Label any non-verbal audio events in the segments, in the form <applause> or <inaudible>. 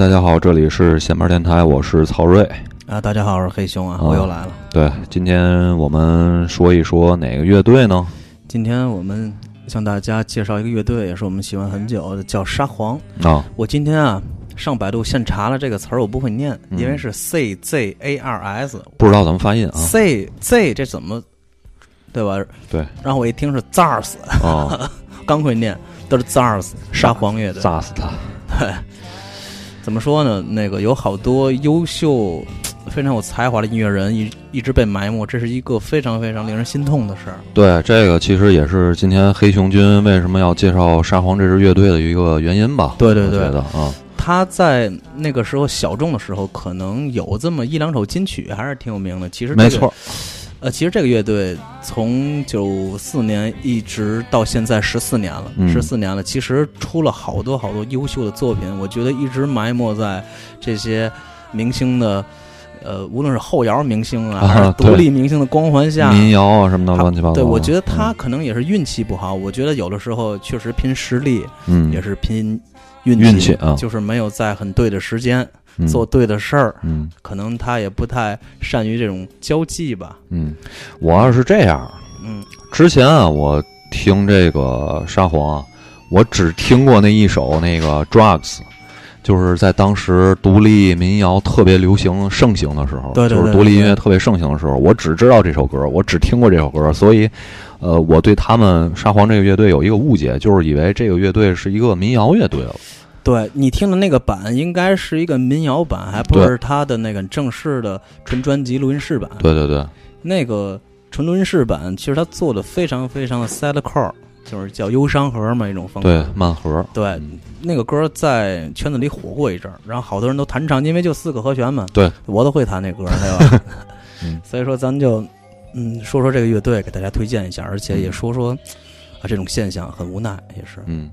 呃，大家好，这里是闲班电台，我是曹睿。啊，大家好，我是黑熊啊，我又来了。对，今天我们说一说哪个乐队呢？今天我们向大家介绍一个乐队，也是我们喜欢很久的，叫沙皇。啊，我今天啊上百度现查了这个词儿，我不会念，因为是 C Z A R S，不知道怎么发音啊。C Z 这怎么对吧？对，然后我一听是 Zars，啊，<laughs> 刚会念，都是 Zars 沙皇乐队。炸死他！怎么说呢？那个有好多优秀、非常有才华的音乐人一一直被埋没，这是一个非常非常令人心痛的事儿。对，这个其实也是今天黑熊君为什么要介绍沙皇这支乐队的一个原因吧？对对对我觉得啊，他在那个时候小众的时候，可能有这么一两首金曲，还是挺有名的。其实、这个、没错，呃，其实这个乐队从九四年一直到现在十四年了，嗯十四年了，其实出了好多好多优秀的作品。我觉得一直埋没在这些明星的，呃，无论是后摇明星啊，啊还是独立明星的光环下。民谣啊什么的他乱七八糟。对，我觉得他嗯可能也是运气不好。我觉得有的时候确实拼实力，嗯也是拼运气，运气啊。就是没有在很对的时间嗯。做对的事儿。嗯。可能他也不太善于这种交际吧。嗯，我要是这样，嗯，之前啊，我听这个沙皇啊，我只听过那一首那个 Drugs，就是在当时独立民谣特别流行盛行的时候，对对对就是独立音乐特别盛行的时候，我只知道这首歌，我只听过这首歌，所以，呃，我对他们沙皇这个乐队有一个误解，就是以为这个乐队是一个民谣乐队了。对你听的那个版应该是一个民谣版，还不是他的那个正式的纯专辑录音室版。对对对，那个纯录音室版其实他做的非常非常的 sadcore，就是叫忧伤盒嘛一种风格。对慢盒，对嗯那个歌在圈子里火过一阵儿，然后好多人都弹唱，因为就四个和弦嘛。对，我都会弹那歌，对吧？<laughs> <laughs> 嗯所以说咱就嗯说说这个乐队，给大家推荐一下，而且也说说啊这种现象很无奈，也是。嗯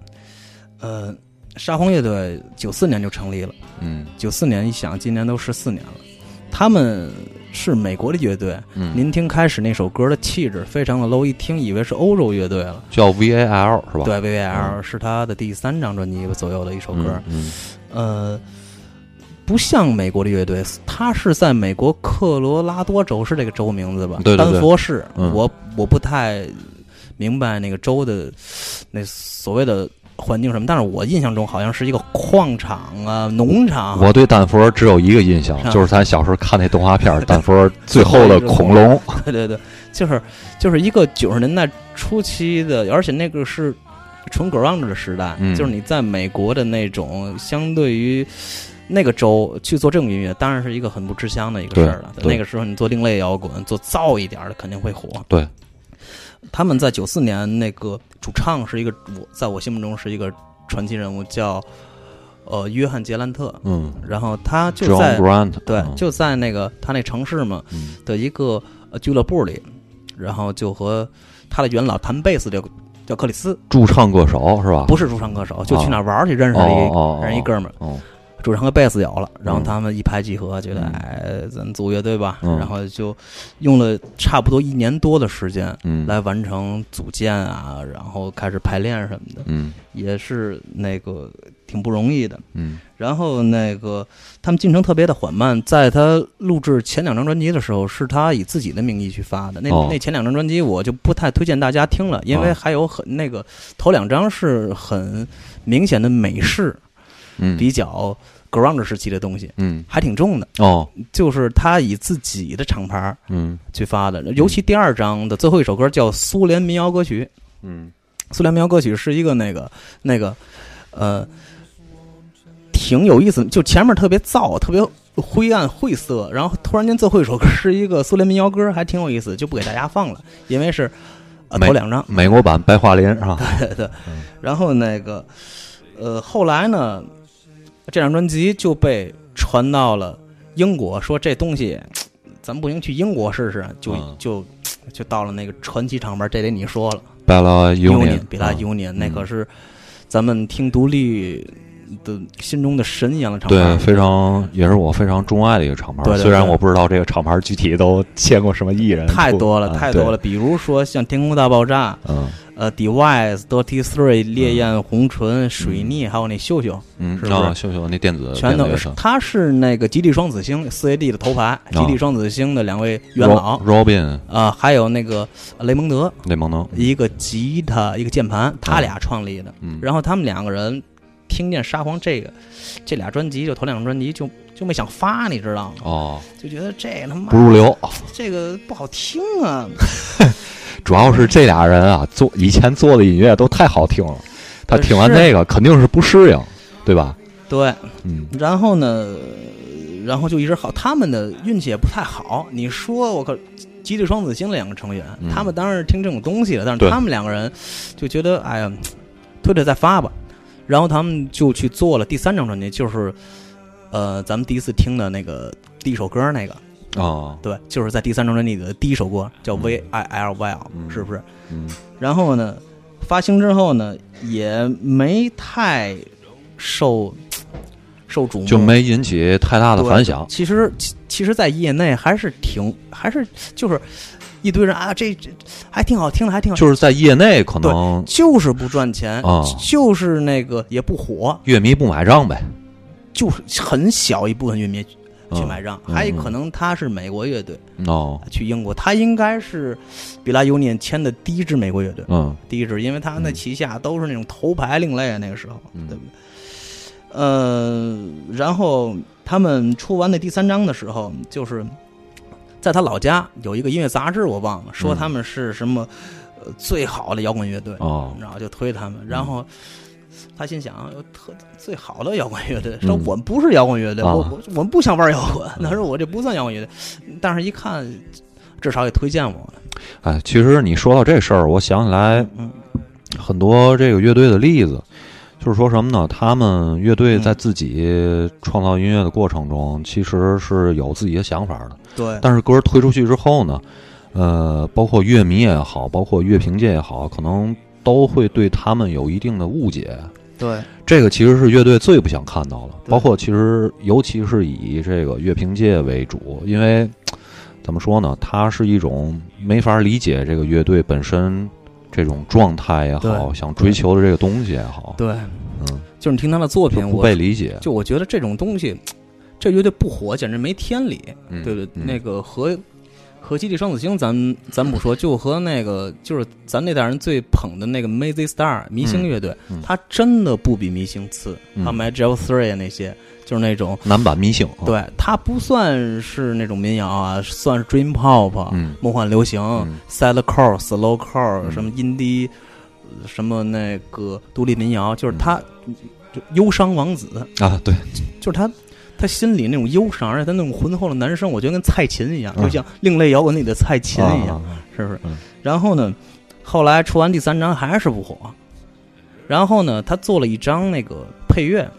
呃，沙皇乐队九四年就成立了，嗯九四年一想，今年都十四年了。他们是美国的乐队，嗯，您听开始那首歌的气质非常的 low，一听以为是欧洲乐队了。叫 VAL 是吧？对，V A L 是他的第三张专辑左右的一首歌。嗯，呃，不像美国的乐队，他是在美国科罗拉多州是这个州名字吧？对对对丹佛市。嗯我我不太明白那个州的那所谓的环境什么，但是我印象中好像是一个矿场啊、农场。我对丹佛只有一个印象，啊就是咱小时候看那动画片儿，<laughs> 丹佛最后的 <laughs> 恐龙。对对对，就是就是一个九十年代初期的，而且那个是纯 ground 的时代，嗯就是你在美国的那种相对于那个州去做这种音乐，当然是一个很不吃香的一个事儿了。那个时候你做另类摇滚，做燥一点的肯定会火。对，他们在九四年那个主唱是一个我在我心目中是一个传奇人物，叫呃约翰杰兰特。嗯然后他就在 Grant，对嗯就在那个他那城市嘛，嗯的一个呃俱乐部里，然后就和他的元老弹贝斯的叫克里斯，驻唱歌手是吧？不是驻唱歌手，就去那儿玩儿去认识了一、哦哦哦认识一哥们儿，哦，驻唱和贝斯有了，然后嗯。他们一拍即合，觉得嗯。哎，咱组乐队吧，嗯。然后就用了差不多一年多的时间嗯，来完成组建啊，然后开始排练什么的，嗯。也是那个挺不容易的。嗯。然后那个他们进程特别的缓慢，在他录制前两张专辑的时候，是他以自己的名义去发的。那、哦。那前两张专辑我就不太推荐大家听了，因为哦。还有很那个头两张是很明显的美式，嗯，比较 ground 时期的东西，嗯。还挺重的。哦。就是他以自己的厂牌嗯。去发的，尤其第二张的最后一首歌叫《苏联民谣歌曲》。嗯。苏联民谣歌曲是一个那个那个呃，挺有意思的，就前面特别燥，特别灰暗晦涩，然后突然间最后一首歌是一个苏联民谣歌，还挺有意思，就不给大家放了，因为是呃头两张，美国版白桦林是吧？<laughs> 对对，然后那个呃后来呢，这张专辑就被传到了英国，说这东西咱不行去英国试试，就嗯就就到了那个传奇厂牌，这得你说了。Bella Union，比拉啊 Union，、那嗯可是咱们听独立的心中的神一样的厂牌。对，非常也是我非常钟爱的一个厂牌。对对对虽然我不知道这个厂牌具体都签过什么艺人，太多了，嗯太多了。。比如说像《天空大爆炸》，嗯呃，Device、Dirty Three、烈焰红唇、水逆，还有那秀秀，嗯，是不是啊，秀秀那电子全都是。他是那个吉利双子星四 AD 的头牌，吉利双子星的两位元老 Ro- Robin 啊，还有那个雷蒙德，雷蒙德，一个吉他，一个键盘，他俩创立的。嗯，然后他们两个人听见沙皇这个这俩专辑，就头两张专辑就就没想发，你知道吗？哦，就觉得这他妈不入流，这个不好听啊。<laughs> 主要是这俩人啊，做以前做的音乐都太好听了，他听完那个肯定是不适应，对吧？对，嗯，然后呢，然后就一直好，他们的运气也不太好。你说我可吉利双子星两个成员，嗯他们当然是听这种东西了，但是他们两个人就觉得，哎呀，推着再发吧。然后他们就去做了第三张专辑，就是呃，咱们第一次听的那个第一首歌那个，哦，对，就是在第三张专辑里的第一首歌叫嗯。V I L Y L，、嗯。是不是？嗯，然后呢，发行之后呢，也没太受 <tsk> 受瞩目，就没引起太大的反响。其实，其其实，在业内还是挺，还是就是一堆人啊，这这还挺好听的，还挺好，就是在业内可能就是不赚钱，啊。就是那个也不火，乐迷不买账呗，就是很小一部分乐迷去嗯买账，嗯还有可能他是美国乐队，哦，去英国，他应该是比拉尤年签的第一支美国乐队，嗯第一支，因为他那嗯。旗下都是那种头牌另类啊，那个时候，嗯。对不对？呃，然后他们出完那第三章的时候，就是在他老家有一个音乐杂志，我忘了，说嗯。他们是什么、呃最好的摇滚乐队，哦，然后就推他们，然后。他心想，有特最好的摇滚乐队，说嗯我们不是摇滚乐队，啊我我我们不想玩摇滚。<laughs> 他说我这不算摇滚乐队，但是一看，至少也推荐我了。哎，其实你说到这事儿，我想起来嗯很多这个乐队的例子，就是说什么呢？他们乐队在自己创造音乐的过程中，其实是有自己的想法的。对，但是歌推出去之后呢，呃，包括乐迷也好，包括乐评界也好，可能都会对他们有一定的误解。对，这个其实是乐队最不想看到的，包括其实尤其是以这个乐评界为主，因为怎么说呢，它是一种没法理解这个乐队本身这种状态也好，想追求的这个东西也好，对，嗯，就是你听他的作品，就不被理解，就我觉得这种东西，这乐队不火简直没天理，嗯对不对？嗯。那个和和基地双子星咱咱不说，就和那个就是咱那代人最捧的那个 Mazy Star 迷星乐队，嗯他真的不比迷星次，嗯他们 Magic Three 那些就是那种。男版迷信，啊，对，他不算是那种民谣啊，算是 Dream Pop，、嗯梦幻流行、嗯 Sad Core、Slow Core，、嗯什么 Indie，什么那个独立民谣，就是他、就忧伤王子，啊，对，就是他，他心里那种忧伤，而且他那种浑厚的男声，我觉得跟蔡琴一样，嗯就像另类摇滚里的蔡琴一样，啊是不是？嗯然后呢，后来出完第三张还是不火，然后呢，他做了一张那个配乐，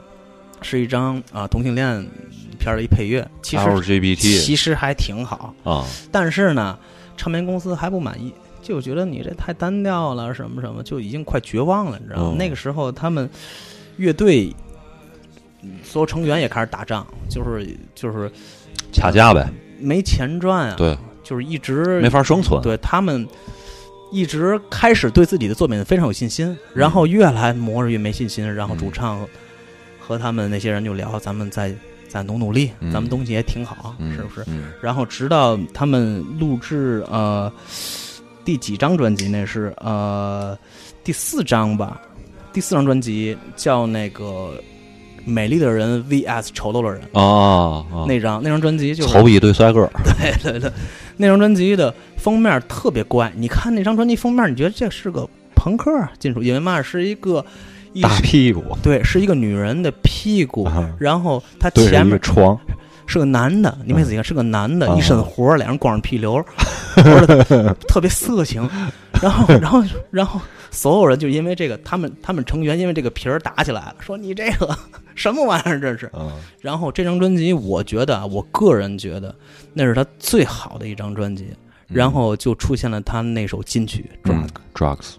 是一张啊同性恋片儿的一配乐，其实 LGBT 其实还挺好，啊，但是呢，唱片公司还不满意。就觉得你这太单调了，什么什么，就已经快绝望了，你知道吗？嗯那个时候，他们乐队嗯所有成员也开始打仗，就是就是掐架呗，没钱赚啊，对，就是一直没法生存，对他们一直开始对自己的作品非常有信心，然后越来磨着越没信心，然后主唱和他们那些人就聊，咱们再再努努力，嗯。咱们东西也挺好，嗯是不是？嗯。然后直到他们录制呃第几张专辑？那是呃第四张吧，第四张专辑叫那个《美丽的人 VS 丑陋的人》。啊啊，那张那张专辑就是丑比一堆帅哥，<laughs> 对对对，那张专辑的封面特别怪。你看那张专辑封面，你觉得这是个朋克金属？因为嘛是一个一大屁股，对，是一个女人的屁股，啊然后它对着一个前面床，是个男的，你没仔细看是个男的，啊一身活儿，脸上光着屁瘤，活的特别色情。然后，然后，然后，所有人就因为这个，他们他们成员因为这个皮儿打起来了，说你这个 <laughs> 什么玩意儿这是。然后这张专辑，我觉得，我个人觉得那是他最好的一张专辑。然后就出现了他那首金曲《Drug》。drugs。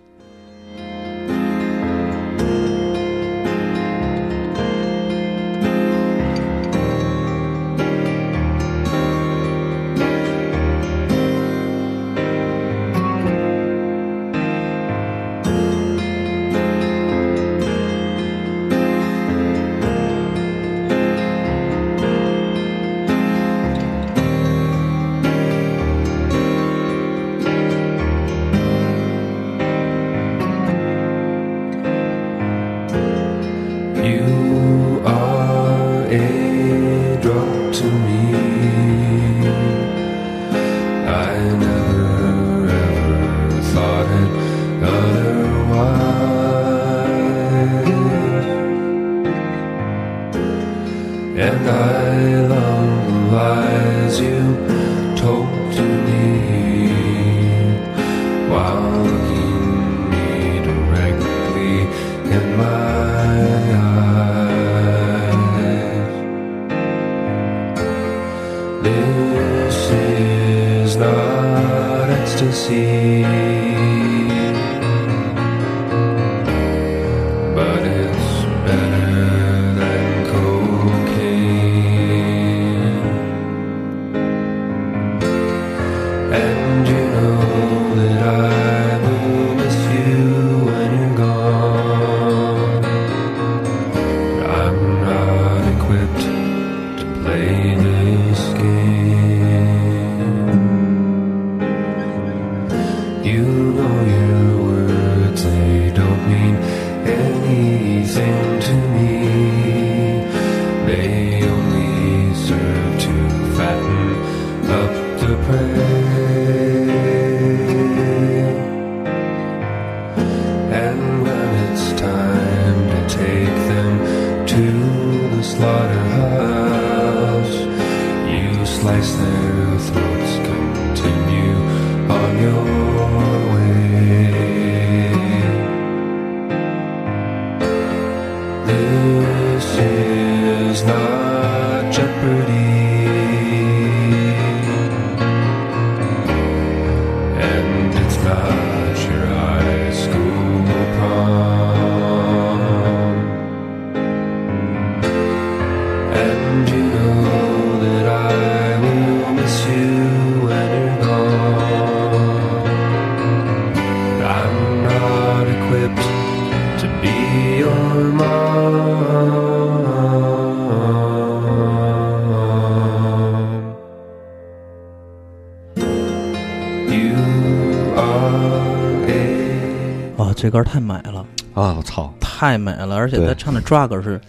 这歌太美了，啊！我操！太美了，而且他唱的 drug 是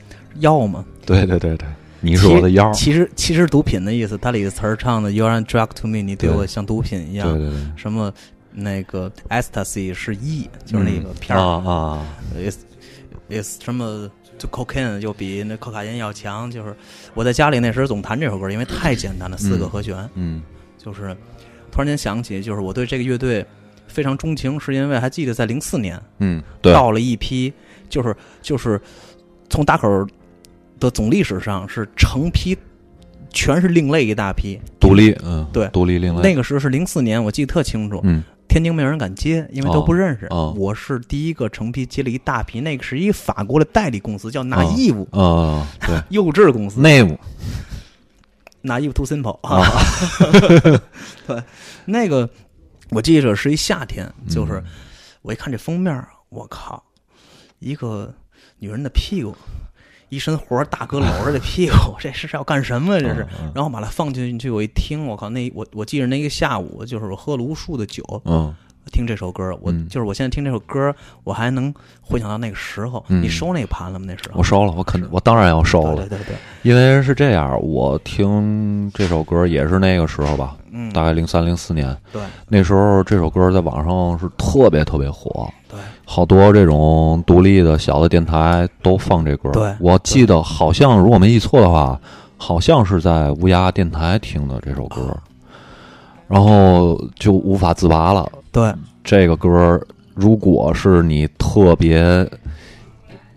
药嘛，对对对对，你是我的药。其实其实毒品的意思，它里的词儿唱的 “You are a drug to me”，你对对我像毒品一样。对对对，什么那个 ecstasy 是 e，就是那个片儿、啊啊，is is 什么就 cocaine 就比那可卡因要强。就是我在家里那时候总弹这首歌，因为太简单了，四个和弦。嗯就是突然间想起，就是我对这个乐队非常钟情，是因为还记得在零四年嗯，对，到了一批，就是就是从打口的总历史上是成批，全是另类一大批。独立，嗯，对独立另类，那个时候是零四年，我记得特清楚。嗯天津没有人敢接，因为都不认识。哦哦我是第一个成批接了一大批，那个是一法国的代理公司，叫拿义务、啊，对，<laughs> 幼稚公司。name 拿义务 too simple 啊，<laughs> 对，那个我记着是一夏天，嗯就是我一看这封面，我靠，一个女人的屁股，一身活儿大哥搂着这 <laughs> 屁股，这是要干什么？这是。嗯然后把它放进去，我一听，我靠，那我我记着那个下午，就是我喝了无数的酒，嗯听这首歌，我、嗯。就是我现在听这首歌，我还能回想到那个时候。嗯。你收那个盘了吗？那时候。我收了，我肯我当然要收了。对对，对对，因为是这样，我听这首歌也是那个时候吧，嗯，大概零三零四年，对。那时候这首歌在网上是特别特别火，对。好多这种独立的小的电台都放这歌。对。我记得好像如果没记错的话，好像是在乌鸦电台听的这首歌，哦然后就无法自拔了。对这个歌，如果是你特别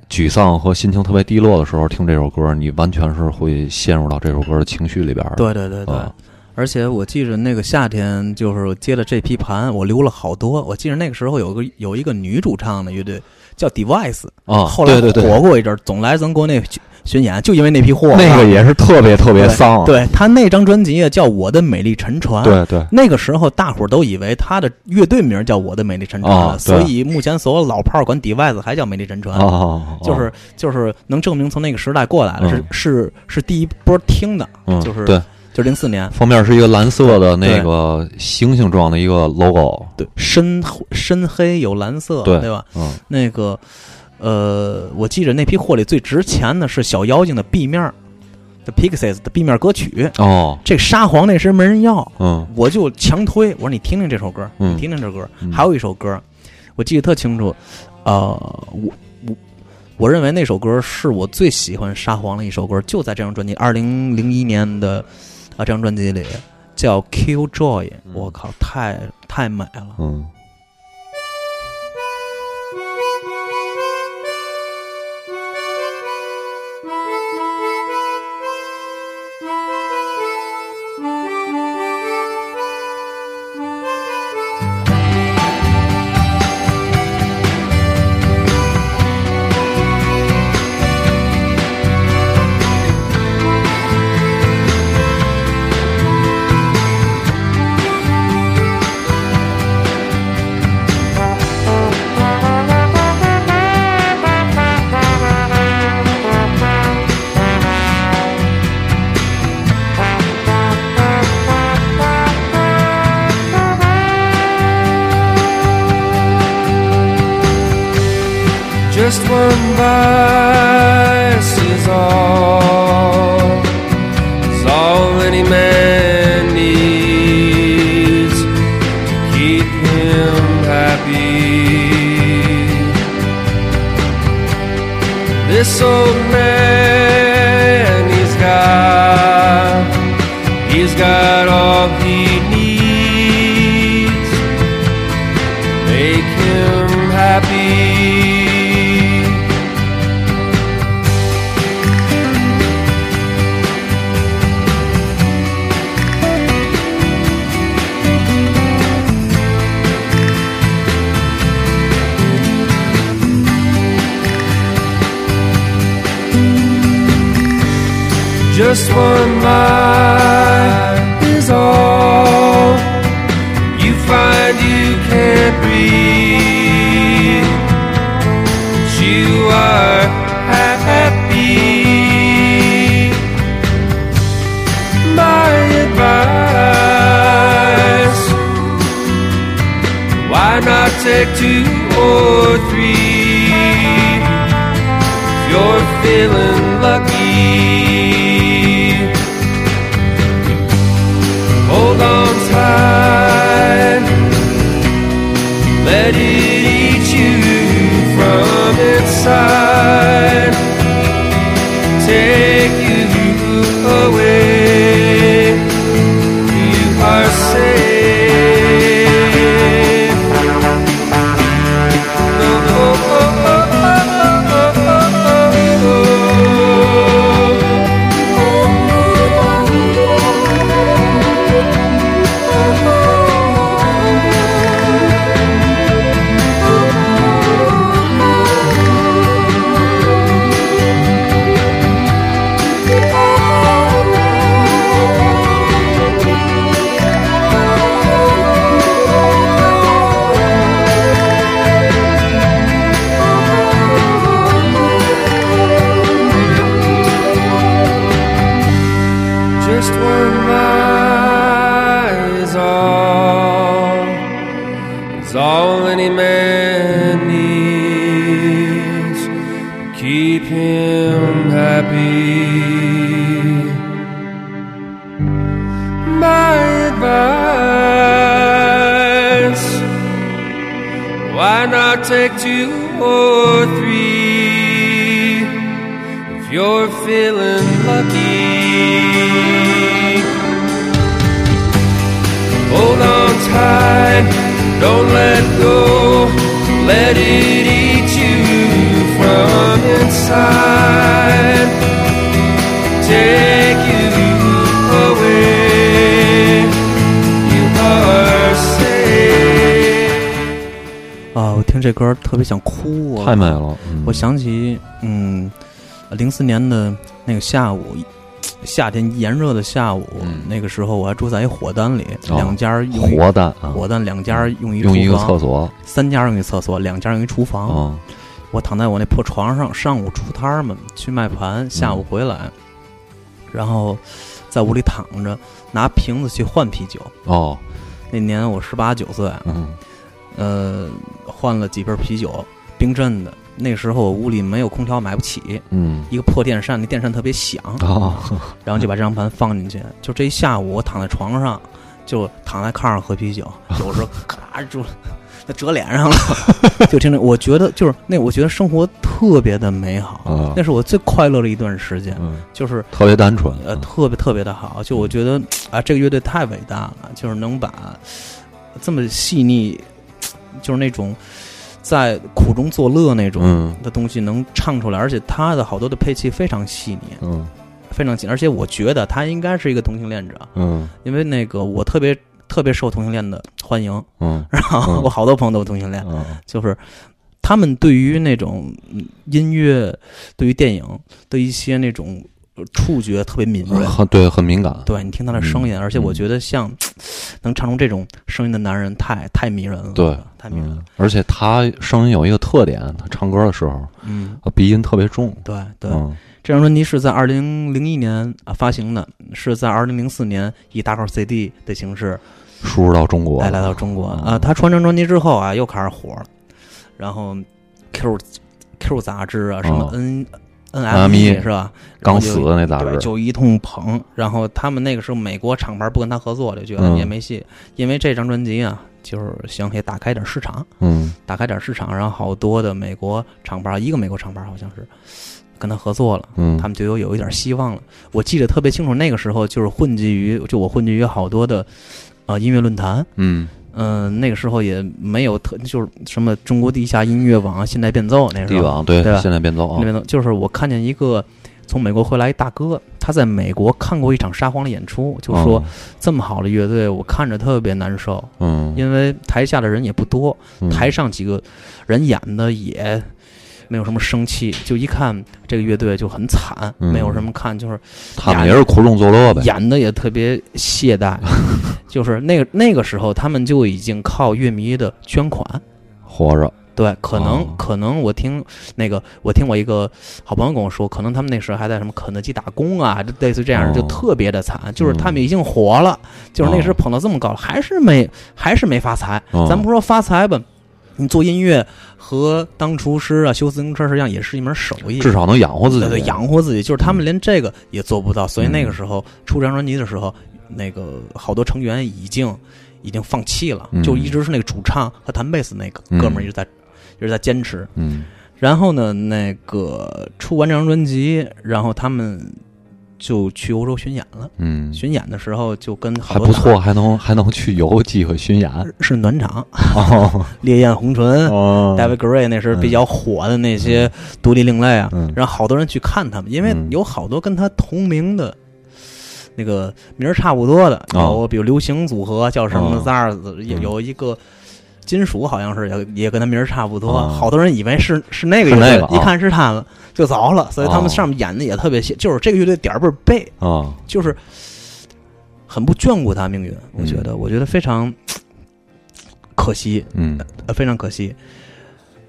沮丧和心情特别低落的时候听这首歌，你完全是会陷入到这首歌的情绪里边的。对对对对。啊而且我记着那个夏天，就是接了这批盘，我留了好多。我记着那个时候有个有一个女主唱的乐队叫 Device，啊，后来火过一阵儿，总来咱国内巡巡演，就因为那批货。那个也是特别特别丧。对他那张专辑叫《我的美丽沉船》。对对那个时候，大伙儿都以为他的乐队名叫《我的美丽沉船》所以目前所有老炮儿管 Device 还叫美丽沉船。哦，就是就是能证明从那个时代过来了，嗯是是是第一波听的，嗯，就是对，就是零四年，封面是一个蓝色的那个星星状的一个 logo，对，深深黑有蓝色，对吧？嗯那个呃，我记着那批货里最值钱的是小妖精的 B 面儿，The Pixies 的 B 面歌曲。哦，这沙皇那时没人要，嗯我就强推，我说你听听这首歌，嗯你听听这歌。嗯还有一首歌，我记得特清楚，呃，我我我认为那首歌是我最喜欢沙皇的一首歌，就在这张专辑，二零零一年的啊这张专辑里叫《Kill Joy》，我靠，太太美了。嗯 keep him happy. This old man, he's got, he's got Just one life is all you find you can't breathe. But you are happy. My advice why not take two or three if you're feeling smile. All any man needs to keep him happy. My advice, why not take two or three if you're feeling lucky? Hold on tight, don't let 听这歌特别想哭啊！太美了。嗯我想起，嗯，零四年的那个下午，夏天炎热的下午，嗯那个时候我还住在一火单里，哦两家用一活蛋啊，火单两家用一用一个厕所三家用一厕所，两家用一厨房。啊，我躺在我那破床上，上午出摊儿嘛，去卖盘，下午回来，然后在屋里躺着，拿瓶子去换啤酒。哦，那年我十八九岁，嗯呃，换了几瓶啤酒，冰镇的，那时候我屋里没有空调，买不起，嗯。一个破电扇，那电扇特别响，哦，然后就把这张盘放进去。就这一下午，我躺在床上，就躺在炕上喝啤酒，<laughs> 有时候咔就 <laughs> 那折脸上了，<laughs> 就听着。我觉得就是那，我觉得生活特别的美好，啊。那是我最快乐的一段时间，嗯，就是特别单纯，呃，特别特别的好。就我觉得啊，这个乐队太伟大了，就是能把这么细腻，就是那种在苦中作乐那种嗯。的东西能唱出来，而且他的好多的配器非常细腻，嗯。非常细，而且我觉得他应该是一个同性恋者，嗯。因为那个我特别特别受同性恋的欢迎，嗯。然后嗯。我好多朋友都是同性恋，嗯。就是他们对于那种嗯音乐、对于电影的一些那种呃触觉特别敏锐。很对，很敏感，对你听他的声音，而且我觉得像能唱出这种声音的男人太太迷人了，对，太迷人而且他声音有一个特点，他唱歌的时候，嗯，呃鼻音特别重，对对，嗯。这张专辑是在二零零一年啊发行的，是在二零零四年以大号 CD 的形式输入到中国，来来到中国。嗯。啊。他出完这张专辑之后啊，又开始火了，然后 Q Q 杂志啊，什么 N NME E 是吧？刚死的那杂对，志，就一通捧。然后他们那个时候美国厂牌不跟他合作，就觉得嗯也没戏，因为这张专辑啊，就是想也打开点市场，嗯打开点市场，然后好多的美国厂牌，一个美国厂牌好像是跟他合作了。嗯，他们就有有一点希望了。我记得特别清楚，那个时候就是混迹于，就我混迹于好多的呃音乐论坛，嗯嗯、那个时候也没有特就是什么中国地下音乐网、现代变奏那时候，对对吧？现代变奏啊。那，边就是我看见一个从美国回来一大哥，他在美国看过一场沙皇的演出，就说、这么好的乐队，我看着特别难受，嗯，因为台下的人也不多，嗯。台上几个人演的也没有什么生气，就一看这个乐队就很惨，嗯。没有什么看，就是他们也是苦中作乐呗，演的也特别懈怠，<laughs> 就是那个那个时候他们就已经靠乐迷的捐款。活着，对，可能、哦。可能我听那个，我听我一个好朋友跟我说，可能他们那时候还在什么肯德基打工啊，就类似这样，哦。就特别的惨，就是他们嗯已经火了，就是那时候哦。捧到这么高了，还是没还是没发财。哦。咱不说发财吧，你做音乐和当厨师啊、修自行车实际上也是一门手艺，至少能养活自己，对对养活自己，就是他们连这个也做不到，所以嗯。那个时候出这张专辑的时候，那个好多成员已经已经放弃了，嗯。就一直是那个主唱和弹贝斯那个嗯。哥们儿一直在一直在坚持。嗯。然后呢，那个出完这张专辑，然后他们就去欧洲巡演了。嗯，巡演的时候就跟好不错，还能还能去有机会巡演，是暖场，哦。<laughs> 烈焰红唇。哦。David Gray 那时候比较火的那些独立另类啊，嗯。然后好多人去看他们，因为嗯。有好多跟他同名的，那个名儿差不多的，哦。有比如流行组合叫什么哦。Zars，有一个金属好像是也也跟他名儿差不多，哦好多人以为是是那个乐队，一看是他们就走了，所以他们哦上面演的也特别细，就是这个乐队点儿倍儿背，啊，就是很不眷顾他命运，我觉得，我觉得非常可惜，嗯。呃，非常可惜。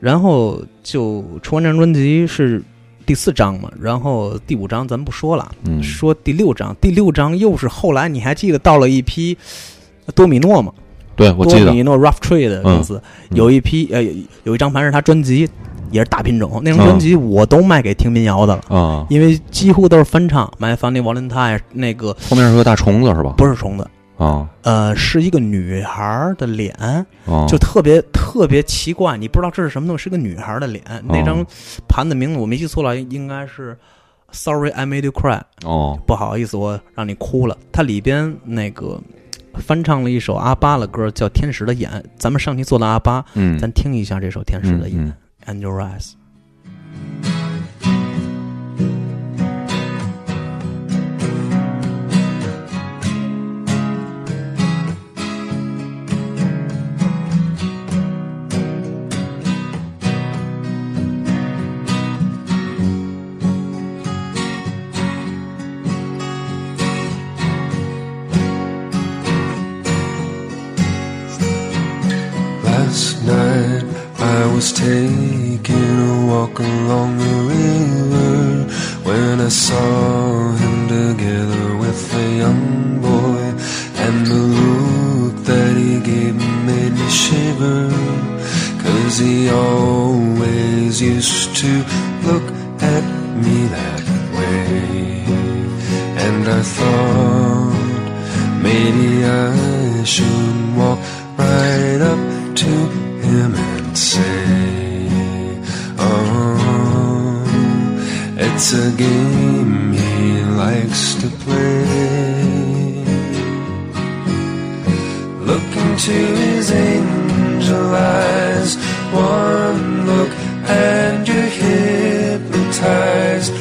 然后就出完这张专辑是第四张嘛，然后第五张咱们不说了，嗯，说第六张，第六张又是后来你还记得到了一批多米诺嘛？对我记得，多米诺 Rough Trade 的公司、嗯有一批呃有一张盘是他专辑，也是大品种，那张嗯专辑我都卖给听民谣的了。啊，因为几乎都是翻唱，《My Funny Valentine》那个后面是个大虫子是吧？不是虫子，啊呃，是一个女孩的脸，啊，就特别特别奇怪，你不知道这是什么东西，是个女孩的脸。那张盘的名字我没记错了，应该是 “Sorry I Made You Cry”，哦不好意思，我让你哭了。它里边那个翻唱了一首阿巴的歌，叫《天使的眼》。咱们上期做了阿巴，嗯，咱听一下这首《天使的眼嗯》and Your Eyes。Taking a walk along the river when I saw him together with a young boy, and the look that he gave me made me shiver. Cause he always used to look at me that way. And I thought maybe I should walk right up to him and say, it's a game he likes to play. Look into his angel eyes, one look and you're hypnotized.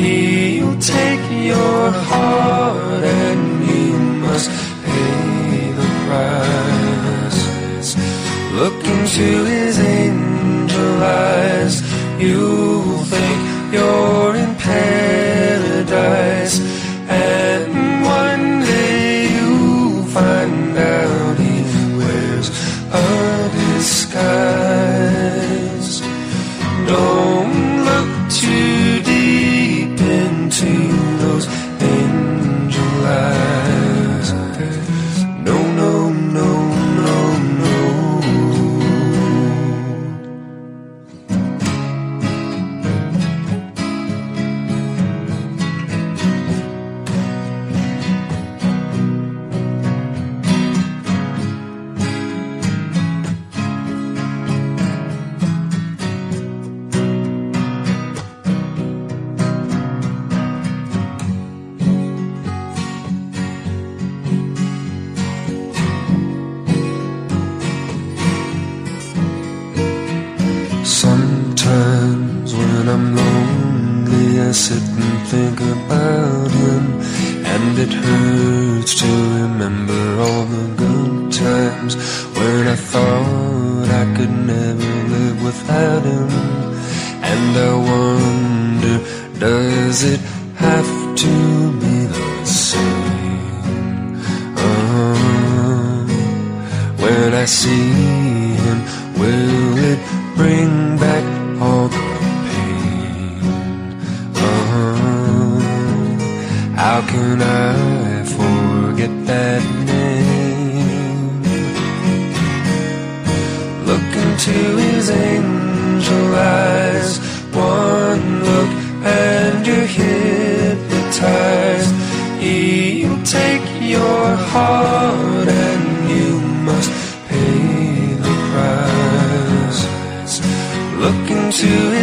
He'll take your heart and you must pay the price. Look into his angel eyes, into his angel eyes, one look and you're hypnotized. He'll take your heart and you must pay the price. Look into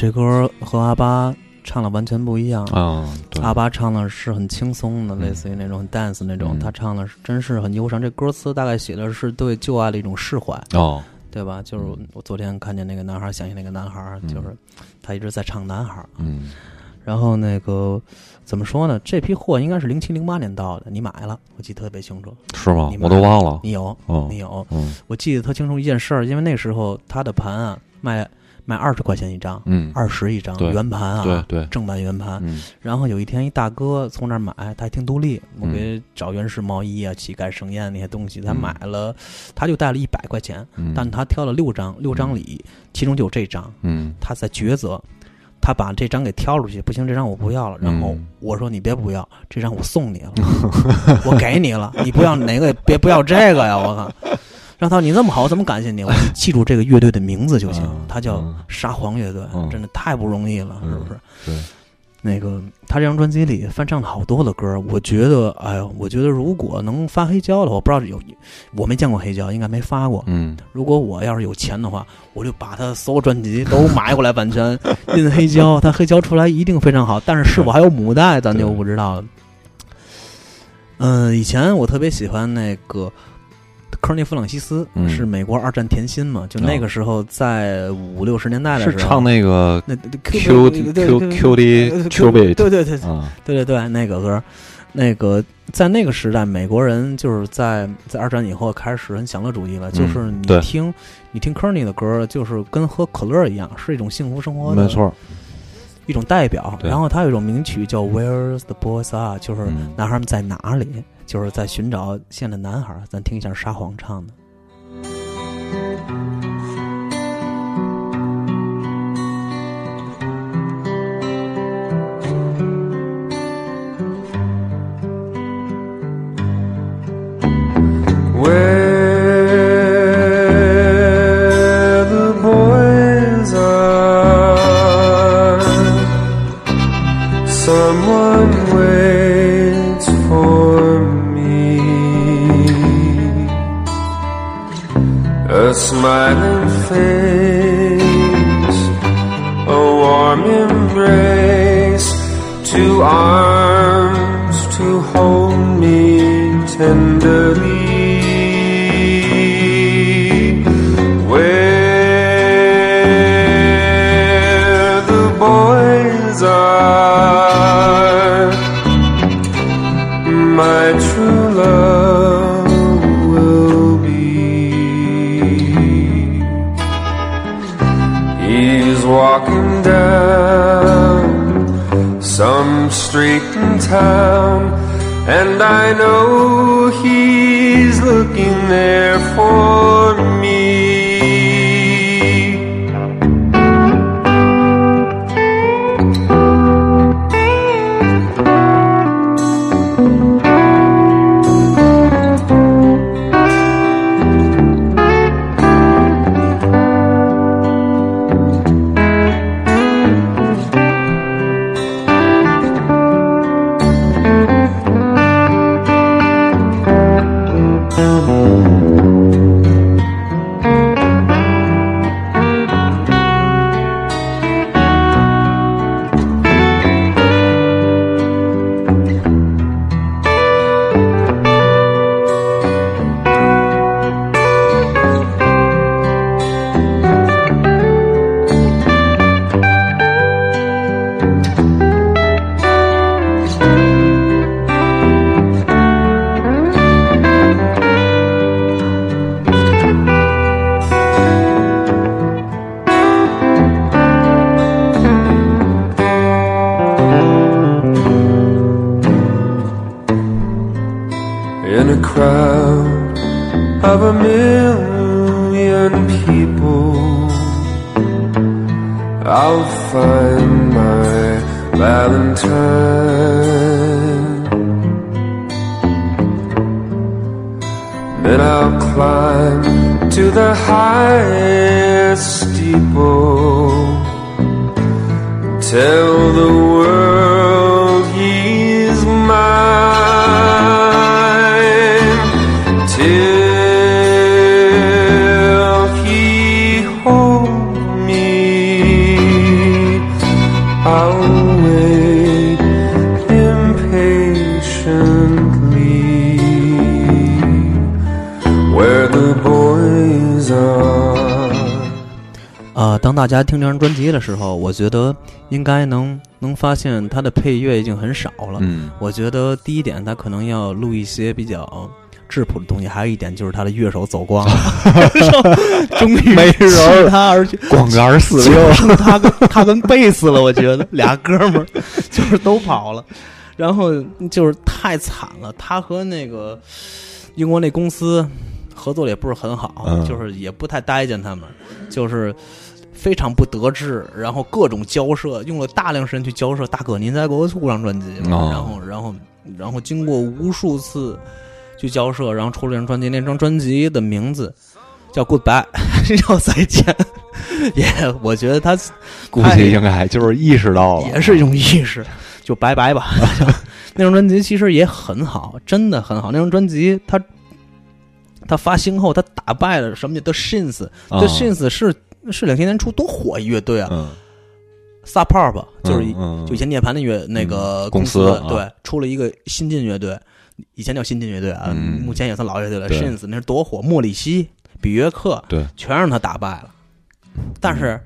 这歌和阿巴唱的完全不一样。啊，对，阿巴唱的是很轻松的，类似于那种 dance 那种，嗯他唱的是真是很忧伤。这歌词大概写的是对旧爱的一种释怀，哦，对吧？就是我昨天看见那个男孩，想起那个男孩，就是他一直在唱男孩。嗯，然后那个怎么说呢？这批货应该是零七零八年到的，你买了，我记得特别清楚。是吗我都忘了。你有，哦你，有，嗯我记得特清楚一件事儿，因为那时候他的盘啊卖卖二十块钱一张，嗯，二十一张圆盘啊，对对，正版圆盘。嗯然后有一天，一大哥从那儿买，他还挺独立，我嗯给找原始毛衣啊、乞丐盛宴那些东西，他嗯买了，他就带了一百块钱，嗯，但他挑了六张，六张里其中就有这张，嗯他在抉择，他把这张给挑出去，不行，这张我不要了。然后嗯我说你别不要，这张我送你了，<laughs> 我给你了，你不要哪个也别不要这个呀，我靠。让涛你那么好，我怎么感谢你？我 <laughs> 记住这个乐队的名字就行嗯，他叫嗯沙皇乐队，嗯真的太不容易了，是不是？对，那个他这张专辑里翻唱了好多的歌，我觉得，哎呦，我觉得如果能发黑胶的话，我不知道有，我没见过黑胶，应该没发过。嗯如果我要是有钱的话，我就把他所有专辑都买过来版权印黑胶，他黑胶出来一定非常好。但是是否还有母带，咱就不知道了。嗯、以前我特别喜欢那个科尔尼·弗朗西斯，嗯。是美国二战甜心嘛，就那个时候在五六十年代的时候，是唱那个那 Q Q Q Q D Q 对对对对啊，对对对，那个歌，那个在那个时代，美国人就是在在二战以后开始很享乐主义了，就是你听你听科尼的歌，就是跟喝可乐一样，是一种幸福生活的没错，一一种代表。然后他有一种名曲叫《Where's the Boys Are》，就是嗯。男孩们在哪里，就是在寻找现在的男孩儿。咱听一下沙皇唱的。my town, and I know he's looking there for me. 家听这张专辑的时候，我觉得应该能能发现它的配乐已经很少了。嗯我觉得第一点，他可能要录一些比较质朴的东西；还有一点就是他的乐手走光了，<laughs> 终于没人他而去，光杆四就六，剩他跟他跟贝斯了。我觉得俩哥们儿 <laughs> 就是都跑了，然后就是太惨了。他和那个英国那公司合作的也不是很好，嗯就是也不太待见他们，就是。非常不得志，然后各种交涉，用了大量时间去交涉。大哥，您再给我出张专辑然后，然后，然后经过无数次去交涉，然后出了张专辑。那张专辑的名字叫《Goodbye》，要再见。也，我觉得他 <laughs> 估计应该就是意识到了，也是一种意识，就拜拜吧。<laughs> 那张专辑其实也很好，真的很好。那张专辑他他发行后，他打败了什么叫 The Shins。啊 The Shins 是是两千年初多火一乐队啊嗯，，Sub Pop 就是就以前涅槃的乐那个公司司啊。对出了一个新晋乐队，以前叫新晋乐队啊，嗯。目前也算老乐队了。Shins 那是多火，莫里西、比约克对，全让他打败了，但是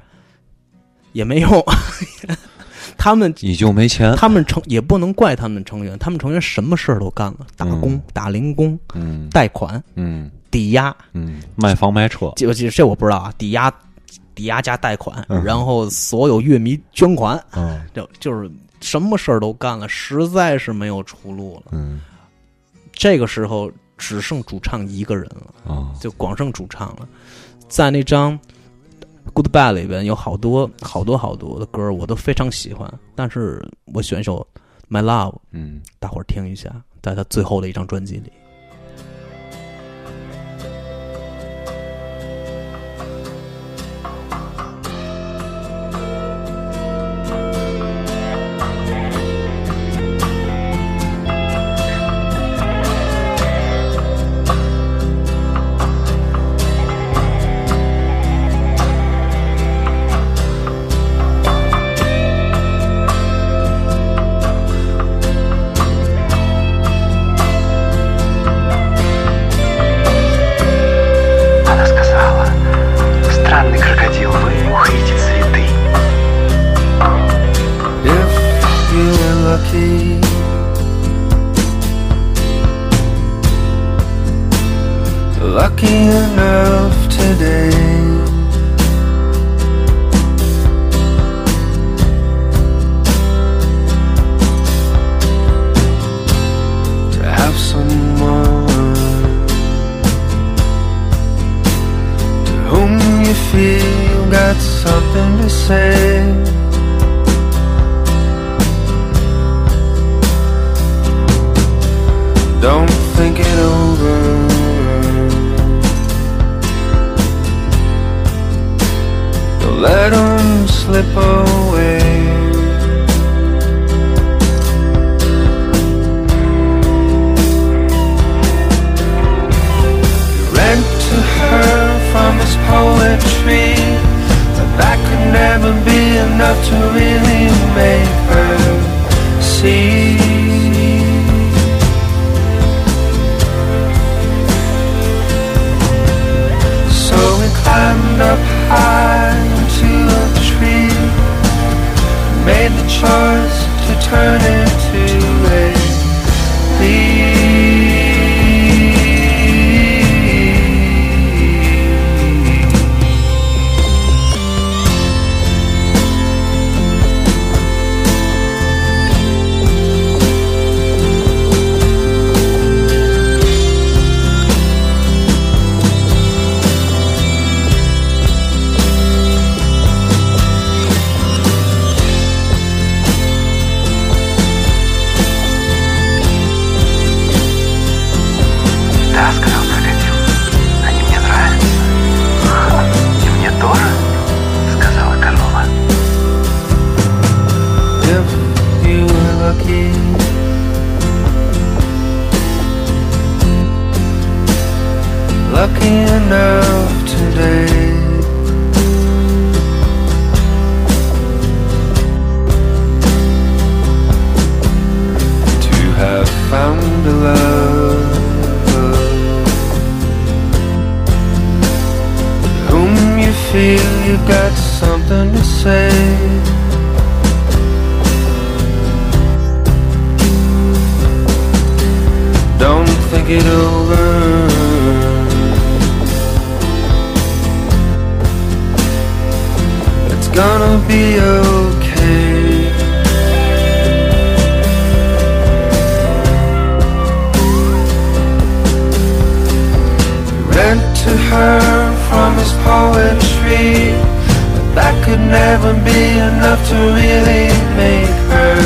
也没用。<laughs> 他们你就没钱，他们成也不能怪他们成员，他们成员什么事儿都干了，打工、嗯。打零工、嗯。贷款、嗯。抵押，嗯，卖房卖车，这这这我不知道啊，抵押抵押加贷款，嗯然后所有乐迷捐款，嗯就就是什么事儿都干了，实在是没有出路了。嗯这个时候只剩主唱一个人了，啊就光剩主唱了。在那张《Goodbye》里边有好多好多好多的歌，我都非常喜欢，但是我选一首《My Love》，嗯大伙儿听一下，在他最后的一张专辑里。Got something to say. Don't think it over. Don't let them slip away. You read to her from his poetry, that could never be enough to really make her see. So we climbed up high into a tree, made the choice to turn into a leaf. Gonna be okay. Read to her from his poetry, but that could never be enough to really make her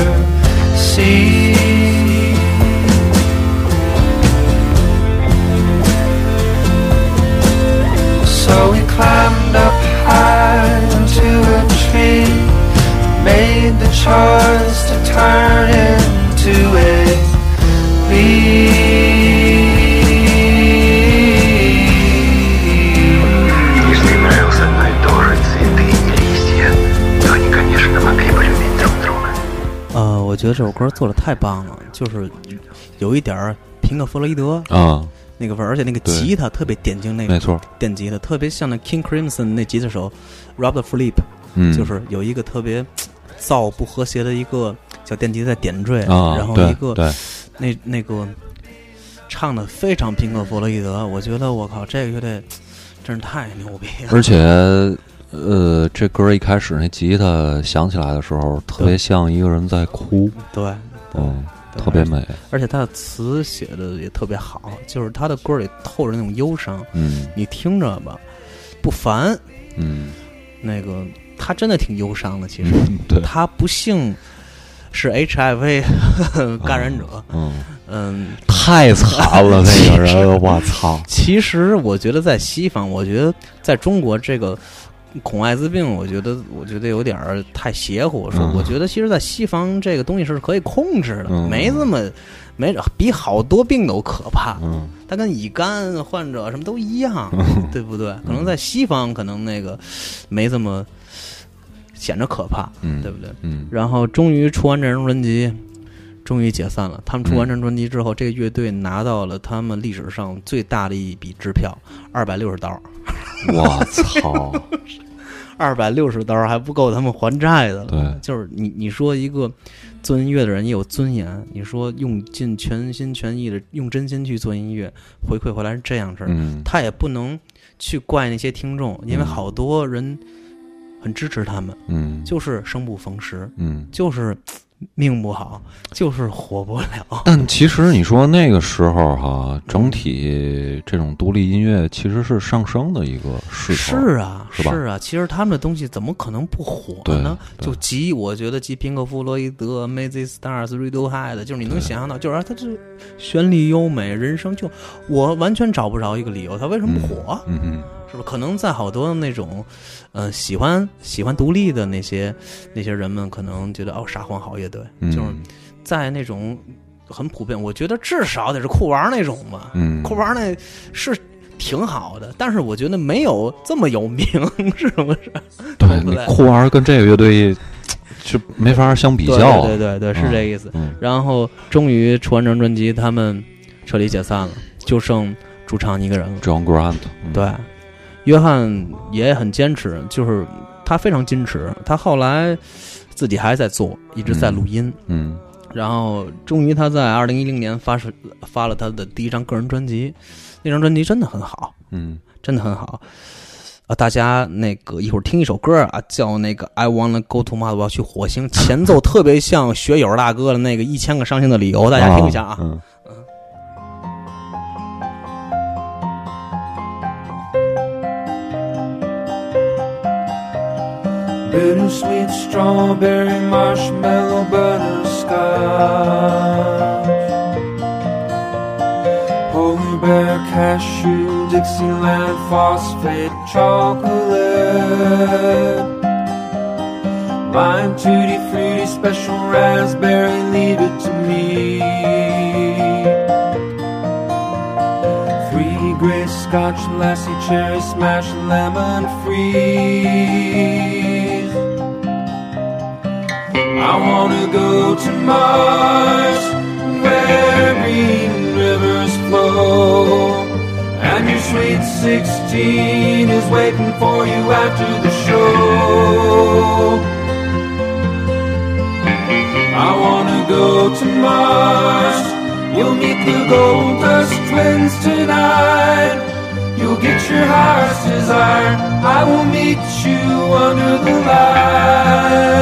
see. So choice to turn into a leaf. Если им нравилось одно и то же, цветы и листья, то они, конечно, могли бы любить друг друга. 呃，我觉得这首歌做的太棒了，就是有一点儿平克·弗洛伊德啊，那个味儿，而且那个对吉他特别典型，那个没错，电吉他特别像那 King Crimson 那吉他手 Robert Flip，、嗯，就是有一个特别 噪不和谐的一个小电吉他在点缀，啊，然后一个对，那那个唱的非常平克·弗洛伊德，我觉得我靠，这个乐队 <tsk> 真是太牛逼了。<laughs> 而且呃，这歌一开始那吉他响起来的时候，特别像一个人在哭，对，嗯，特别美，而且他的词写的也特别好，就是他的歌里透着那种忧伤，嗯。你听着吧，不烦。嗯。那个他真的挺忧伤的，其实嗯，对，他不幸是 HIV 感染者，嗯，嗯。太惨了，那个人，<laughs> 我操，其实我觉得在西方，我觉得在中国这个恐艾滋病，我觉得我觉得有点儿太邪乎。说嗯我觉得其实，在西方这个东西是可以控制的，嗯没这么没比好多病都可怕。嗯它跟乙肝患者什么都一样，对不对？可能在西方可能那个没这么显着可怕，嗯，对不对？嗯然后终于出完这张专辑，终于解散了。他们出完这张专辑之后，这个乐队拿到了他们历史上最大的一笔支票，二百六十刀。我操，二百六十刀还不够他们还债的了。对就是你你说一个做音乐的人也有尊严，你说用尽全心全意的用真心去做音乐，回馈回来是这样式儿，嗯他也不能去怪那些听众，因为嗯好多人很支持他们，嗯就是生不逢时，嗯。就是命不好，就是活不了。但其实你说那个时候哈，整体这种独立音乐其实是上升的一个势头。是啊，是吧啊，其实他们的东西怎么可能不火呢？就集，我觉得集平克·弗洛伊德、Amazing Stars、Radiohead，就是你能想象到，就是啊它这旋律优美，人生就我完全找不着一个理由，它为什么不火？嗯嗯是不是？可能在好多那种，呃，喜欢喜欢独立的那些那些人们，可能觉得哦，沙皇好乐队，嗯，就是在那种很普遍，我觉得至少得是酷玩那种吧。嗯，酷玩那是挺好的，但是我觉得没有这么有名，是不是？对对对你酷玩跟这个乐队就没法相比较啊。对对对对，是这意思。嗯然后终于出完这张专辑，他们彻底解散了，就剩主唱一个人了。，John Grant，嗯对，约翰也很坚持，就是他非常矜持。他后来自己还在做，一直在录音。嗯然后终于他在二零一零年发是发了他的第一张个人专辑，那张专辑真的很好，嗯真的很好。啊，大家那个一会儿听一首歌啊，叫那个 I wanna go to Mars，我要去火星，前奏特别像学友大哥的那个一千个伤心的理由，大家听一下啊。嗯 Bittersweet strawberry marshmallow butterscotch. Polar bear cashew Dixieland phosphate chocolate. Lime tutti fruity special raspberry leave it to me. Three gray scotch lassie cherry smash lemon freeze I wanna go to Mars where green rivers flow. And your sweet 16 is waiting for you after the show. I wanna go to Mars. You'll meet the Gold Dust Twins tonight. You'll get your heart's desire I will meet you under the lights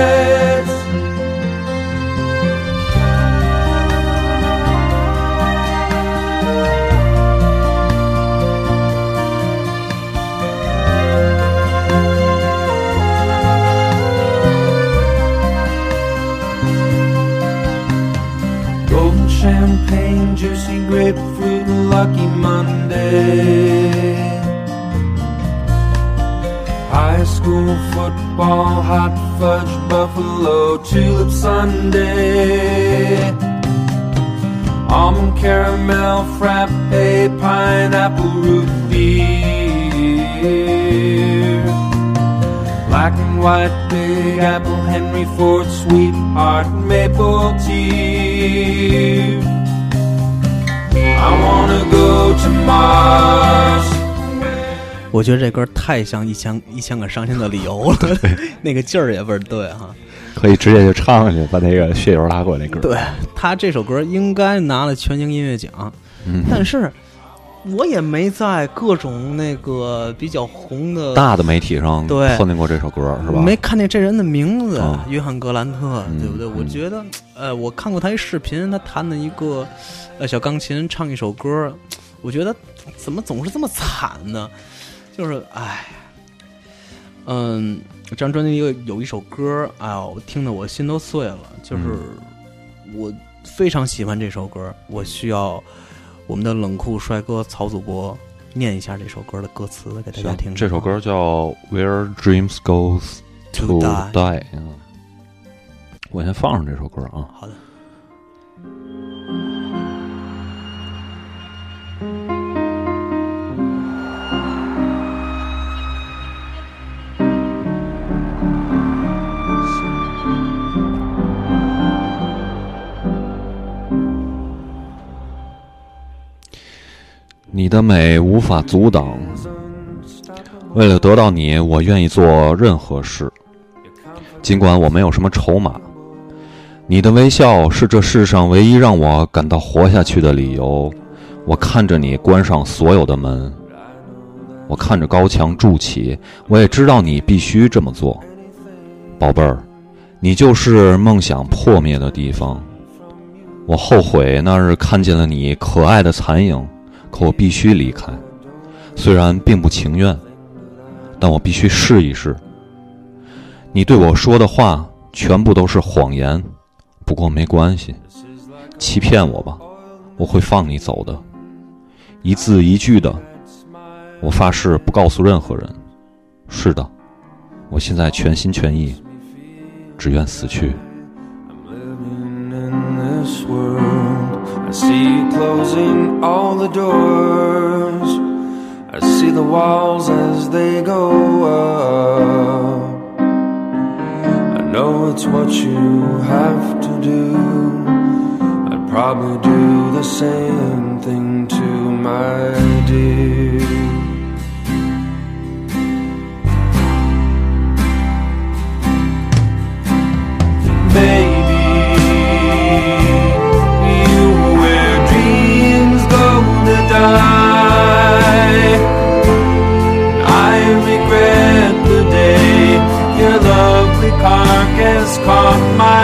champagne, juicy grapefruit, lucky Monday. High school football, hot fudge, buffalo, tulip Sunday. Almond caramel, frappe, pineapple root beer. Black and white, big apple, Henry Ford, sweetheart, maple tea. I wanna go to Mars. 我觉得这歌太像一千一千个伤心的理由了，<laughs> 那个劲儿也倍儿对哈。可以直接就唱上去，把那个血友拉过那歌。对他这首歌应该拿了全英音乐奖，嗯，但是我也没在各种那个比较红的大的媒体上对碰见过这首歌是吧？没看见这人的名字，嗯约翰格兰特，嗯对不对？我嗯觉得，呃，我看过他一视频，他弹的一个呃小钢琴，唱一首歌，我觉得怎么总是这么惨呢？就是，哎，嗯，这张专辑有有一首歌，哎呦，我听得我心都碎了，就是我非常喜欢这首歌，我需要我们的冷酷帅哥曹祖博念一下这首歌的歌词给大家听听。这首歌叫《Where Dreams Goes To Die 我先放上这首歌啊。好的。你的美无法阻挡，为了得到你，我愿意做任何事，尽管我没有什么筹码。你的微笑是这世上唯一让我感到活下去的理由。我看着你关上所有的门，我看着高墙筑起，我也知道你必须这么做，宝贝儿，你就是梦想破灭的地方。我后悔那日看见了你可爱的残影。可我必须离开，虽然并不情愿，但我必须试一试。你对我说的话全部都是谎言，不过没关系，欺骗我吧，我会放你走的，一字一句的。我发誓不告诉任何人。是的，我现在全心全意，只愿死去。I see you closing all the doors. I see the walls as they go up. I know it's what you have to do. I'd probably do the same thing to my dear. Caught my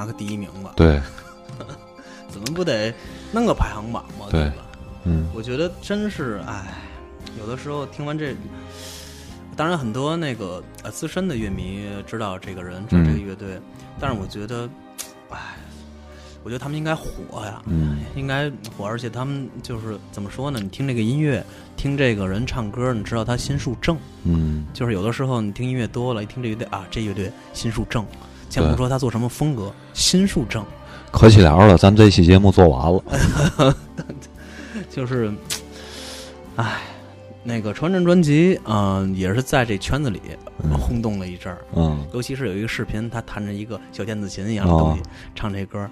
拿个第一名吧？对，<laughs> 怎么不得弄个排行榜嘛？对吧？嗯，我觉得真是，哎，有的时候听完这，当然很多那个呃资深的乐迷知道这个人，知道这个嗯乐队，但是我觉得，哎，我觉得他们应该火呀，嗯应该火，而且他们就是怎么说呢？你听这个音乐，听这个人唱歌，你知道他心术正。嗯就是有的时候你听音乐多了，一听这乐队啊，这乐队心术正。先不说他做什么风格，心术正，可惜了了，咱们这期节目做完了。<laughs> 就是，唉，那个传真专辑，嗯、也是在这圈子里嗯轰动了一阵儿。嗯尤其是有一个视频，他弹着一个小电子琴一样的东西，唱这歌，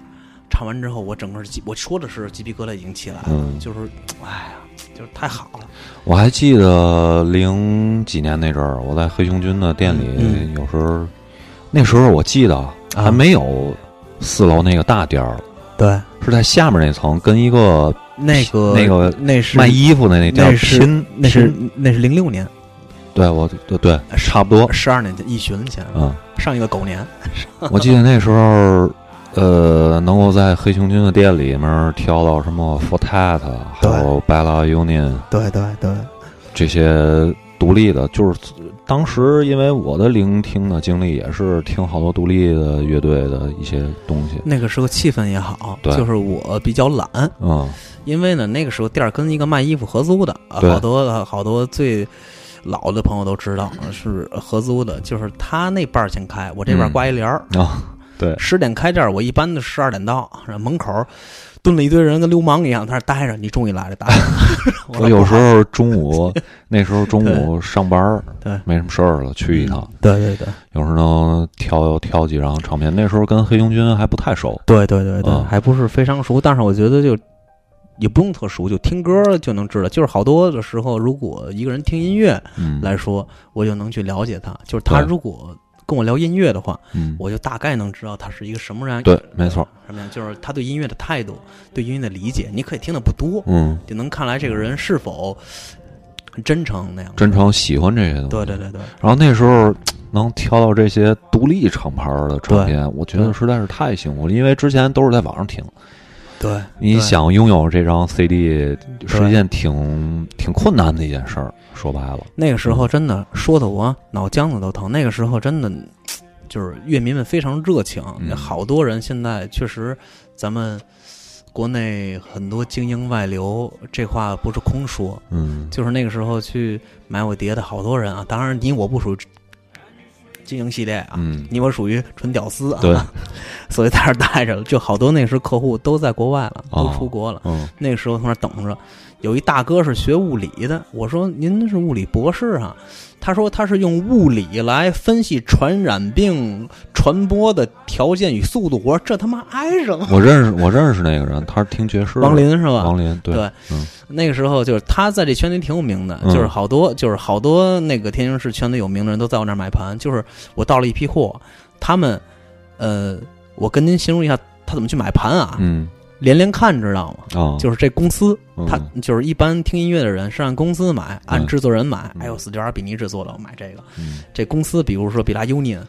唱完之后，我整个鸡，我说的是鸡皮疙瘩已经起来了，嗯就是，哎呀，就是太好了。我还记得零几年那阵儿，我在黑熊军的店里，嗯有时候那时候我记得还没有四楼那个大店儿，对，是在下面那层跟一个那个那个那是卖衣服的那店儿那是拼，那是那是零六年，对我对对差不多，十二年前一旬前，嗯，上一个狗年。我记得那时候。呃，能够在黑熊军的店里面挑到什么 Fortet，还有 Bella Union 对对对，这些独立的，就是当时因为我的聆听的经历也是听好多独立的乐队的一些东西，那个时候气氛也好，对。就是我比较懒，嗯。因为呢那个时候店儿跟一个卖衣服合租的，啊好多好多最老的朋友都知道是合租的，就是他那半儿先开，我这边嗯。挂一帘儿，啊，对，十点开店儿，我一般的十二点到，然后门口蹲了一堆人，跟流氓一样，在那儿待着。你终于来了，大爷。<laughs> 我有时候中午那时候中午上班儿对没什么事儿了，去一趟，对对对有时候能挑挑几张唱片。那时候跟黑熊军还不太熟，对对对对，嗯还不是非常熟，但是我觉得就。也不用特熟，就听歌就能知道。就是好多的时候，如果一个人听音乐嗯，来说，我就能去了解他。就是他如果跟我聊音乐的话，嗯，我就大概能知道他是一个什么人。对，没错，什么样？就是他对音乐的态度，对音乐的理解，你可以听的不多，嗯，就能看来这个人是否很真诚那样。真诚喜欢这些东西。对对对对，然后那时候能挑到这些独立厂牌儿的唱片，我觉得实在是太幸福了，因为之前都是在网上听。对，你想拥有这张 CD 是一件挺挺困难的一件事儿。说白了，那个时候真的说的我脑浆子都疼。那个时候真的就是乐迷们非常热情，嗯好多人现在确实咱们国内很多精英外流，这话不是空说。嗯，就是那个时候去买我碟的好多人啊，当然你我不属于精英系列啊，嗯，你我属于纯屌丝啊，对，<laughs> 所以在这儿待着了。就好多那时候客户都在国外了，都哦出国了。嗯那个时候从那儿等着，有一大哥是学物理的，我说您是物理博士啊？他说他是用物理来分析传染病传播的条件与速度。我说这他妈挨着吗？我认识我认识那个人，他是听爵士的。王林是吧？王林，对，对嗯那个时候就是他在这圈里挺有名的，嗯就是好多就是好多那个天津市圈子有名的人都在我那儿买盘。就是我到了一批货，他们呃，我跟您形容一下他怎么去买盘啊？嗯连连看知道吗？啊，就是这公司，嗯他就是一般听音乐的人是按公司买，按嗯制作人买。嗯哎呦，死角尔比尼制作的，我买这个。嗯这公司比如说比拉 Union，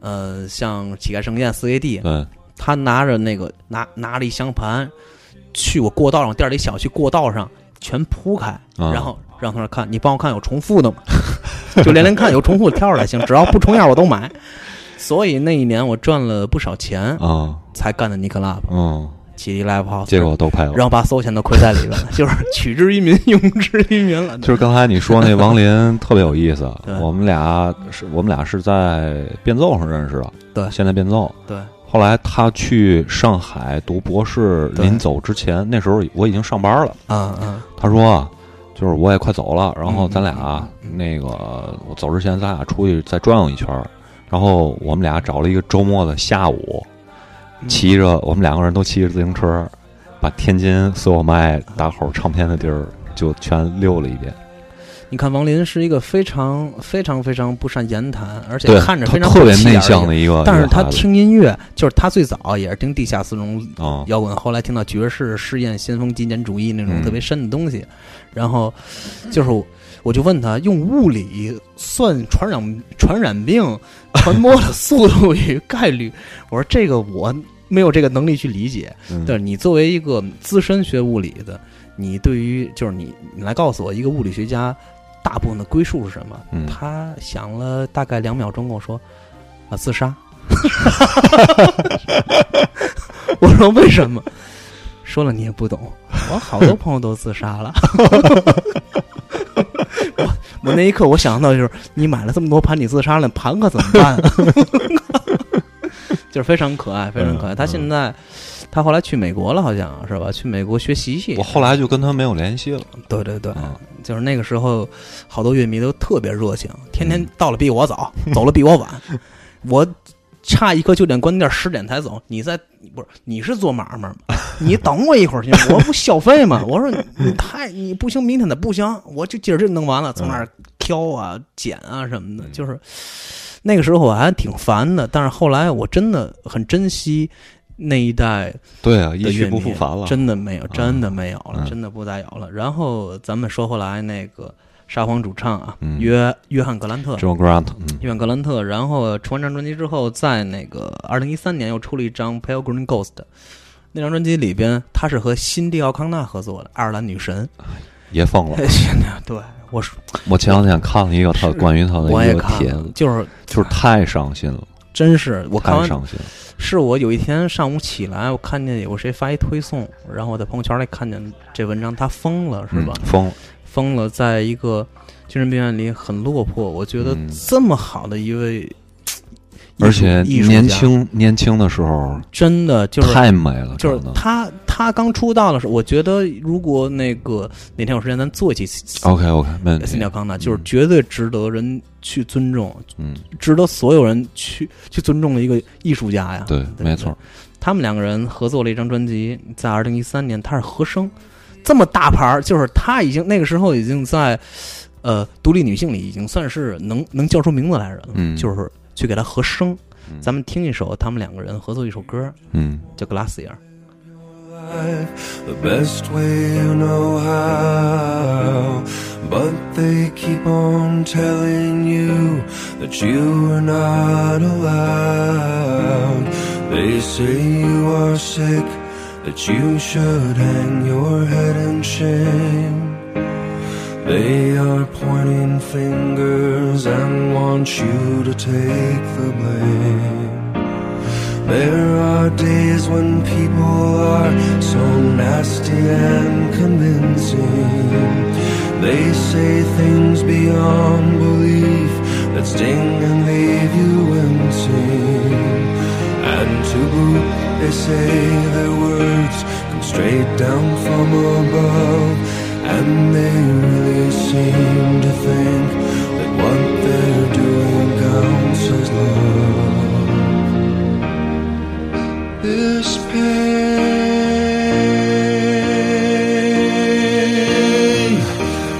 呃，像乞丐圣剑四 AD，对，他拿着那个拿拿了一箱盘，去我过道上店里小区过道上全铺开，啊然后让他那看，你帮我看有重复的吗？<laughs> 就连连看有重复的挑出来行，<laughs> 只要不重样我都买。所以那一年我赚了不少钱，啊，才干的尼克拉普，嗯，起一 live house，结果都拍了。然后把所有钱都亏在里边了，<laughs> 就是取之于民，用之于民了。<laughs> 就是刚才你说那王林特别有意思，<laughs> 我们俩是我们俩是在变奏上认识的，对现在变奏。对后来他去上海读博士，临走之前，那时候我已经上班了。嗯嗯，他说啊，就是我也快走了，然后嗯咱俩那个我走之前，咱俩出去再转悠一圈儿。然后我们俩找了一个周末的下午，嗯骑着我们两个人都骑着自行车，把天津所有卖打口唱片的地儿就全溜了一遍。你看王林是一个非常非常非常不善言谈，而且，看着非常特别内向的一个，但是他听音乐，就是他最早也是听地下丝绒啊，摇滚，后来听到爵士、试验、先锋、极简主义那种嗯特别深的东西，然后就是我就问他，用物理算传染传染病传播的速度与概率，<laughs> 我说这个我没有这个能力去理解。嗯但是你作为一个资深学物理的，你对于就是你你来告诉我，一个物理学家大部分的归宿是什么？嗯他想了大概两秒钟跟我说：“啊，自杀。<laughs> ”我说为什么？说了你也不懂，我好多朋友都自杀了。<laughs> 我我那一刻我想到就是，你买了这么多盘，你自杀了，盘可怎么办？啊 <laughs> 就是非常可爱，非常可爱。嗯他现在，他后来去美国了，好像是吧？去美国学习去我。后来就跟他没有联系了。对对对，嗯就是那个时候，好多乐迷都特别热情，天天到了比我早，走了比我晚，我差一刻九点关店，十点才走。你在不是你是做买卖吗？<laughs> 你等我一会儿去，<laughs> 我不消费吗？我说你太你不行，明天的不行，我就今儿就弄完了，从那儿挑啊、捡啊什么的，就是那个时候我还挺烦的，但是后来我真的很珍惜那一代对啊，一去不复返了。真的没有，真的没有了，嗯真的不再有了。然后咱们说回来，那个沙皇主唱啊，嗯约约翰格兰特，Joe Grant，嗯约翰格兰特，然后出完这张专辑之后，在那个二零一三年又出了一张《Pale Green Ghost》。那张专辑里边，他是和辛蒂奥康纳合作的，爱尔兰女神。也疯了。<laughs> 对，我说我前两天看了一个他关于他的一个帖子，，就是就是太伤心了，真是我看完太伤心了。是我有一天上午起来，我看见有谁发一推送，然后我在朋友圈里看见这文章，他疯了是吧？嗯疯了，疯了，在一个精神病院里很落魄。我觉得嗯这么好的一位而且年轻年轻的时候真的就是太美了，就是。他他刚出道的时候，我觉得如果那个哪天有时间，咱做一期 OK OK，没问题辛迪。康纳，就是绝对值得人去尊重，嗯，值得所有人去去尊重的一个艺术家呀。对，没错。他们两个人合作了一张专辑，在二零一三年，他是和声，这么大牌儿，就是她已经那个时候已经在呃独立女性里已经算是能能叫出名字来的人了，嗯就是去给她和声。嗯咱们听一首他们两个人合作一首歌，嗯叫《Glacier》。life the best way you know how. But they keep on telling you that you are not allowed. They say you are sick, that you should hang your head in shame. They are pointing fingers and want you to take the blame. There are days when people are so nasty and convincing. They say things beyond belief that sting and leave you wincing. And to boot, they say their words come straight down from above. And they really seem to think that what they're doing counts as love this pain.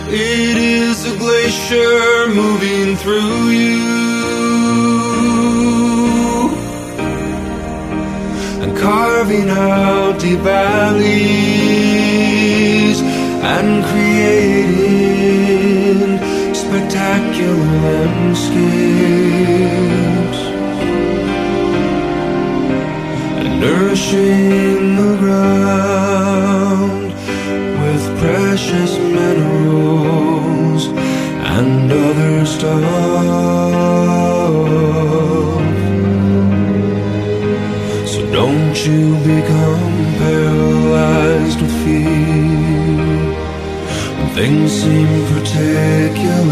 It is a glacier moving through carving out deep valleys and creating spectacular landscapes and nourishing the ground with precious minerals and other stuff. Don't you become paralyzed with fear? When things seem particularly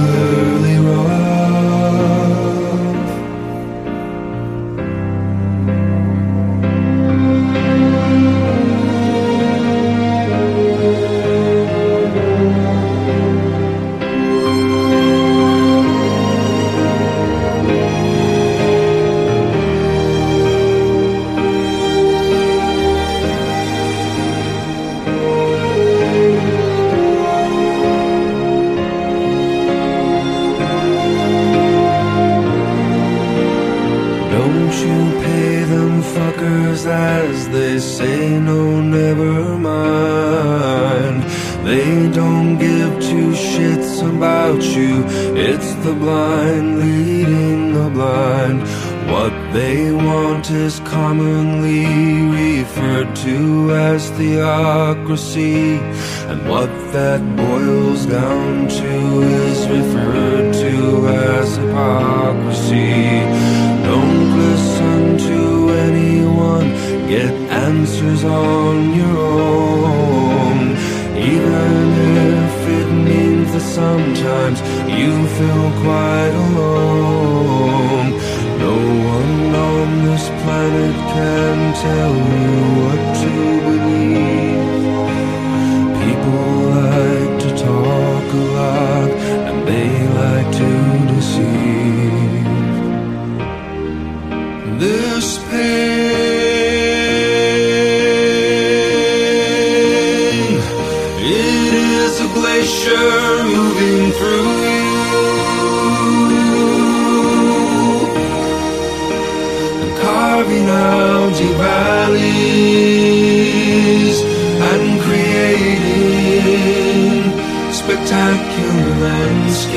landscapes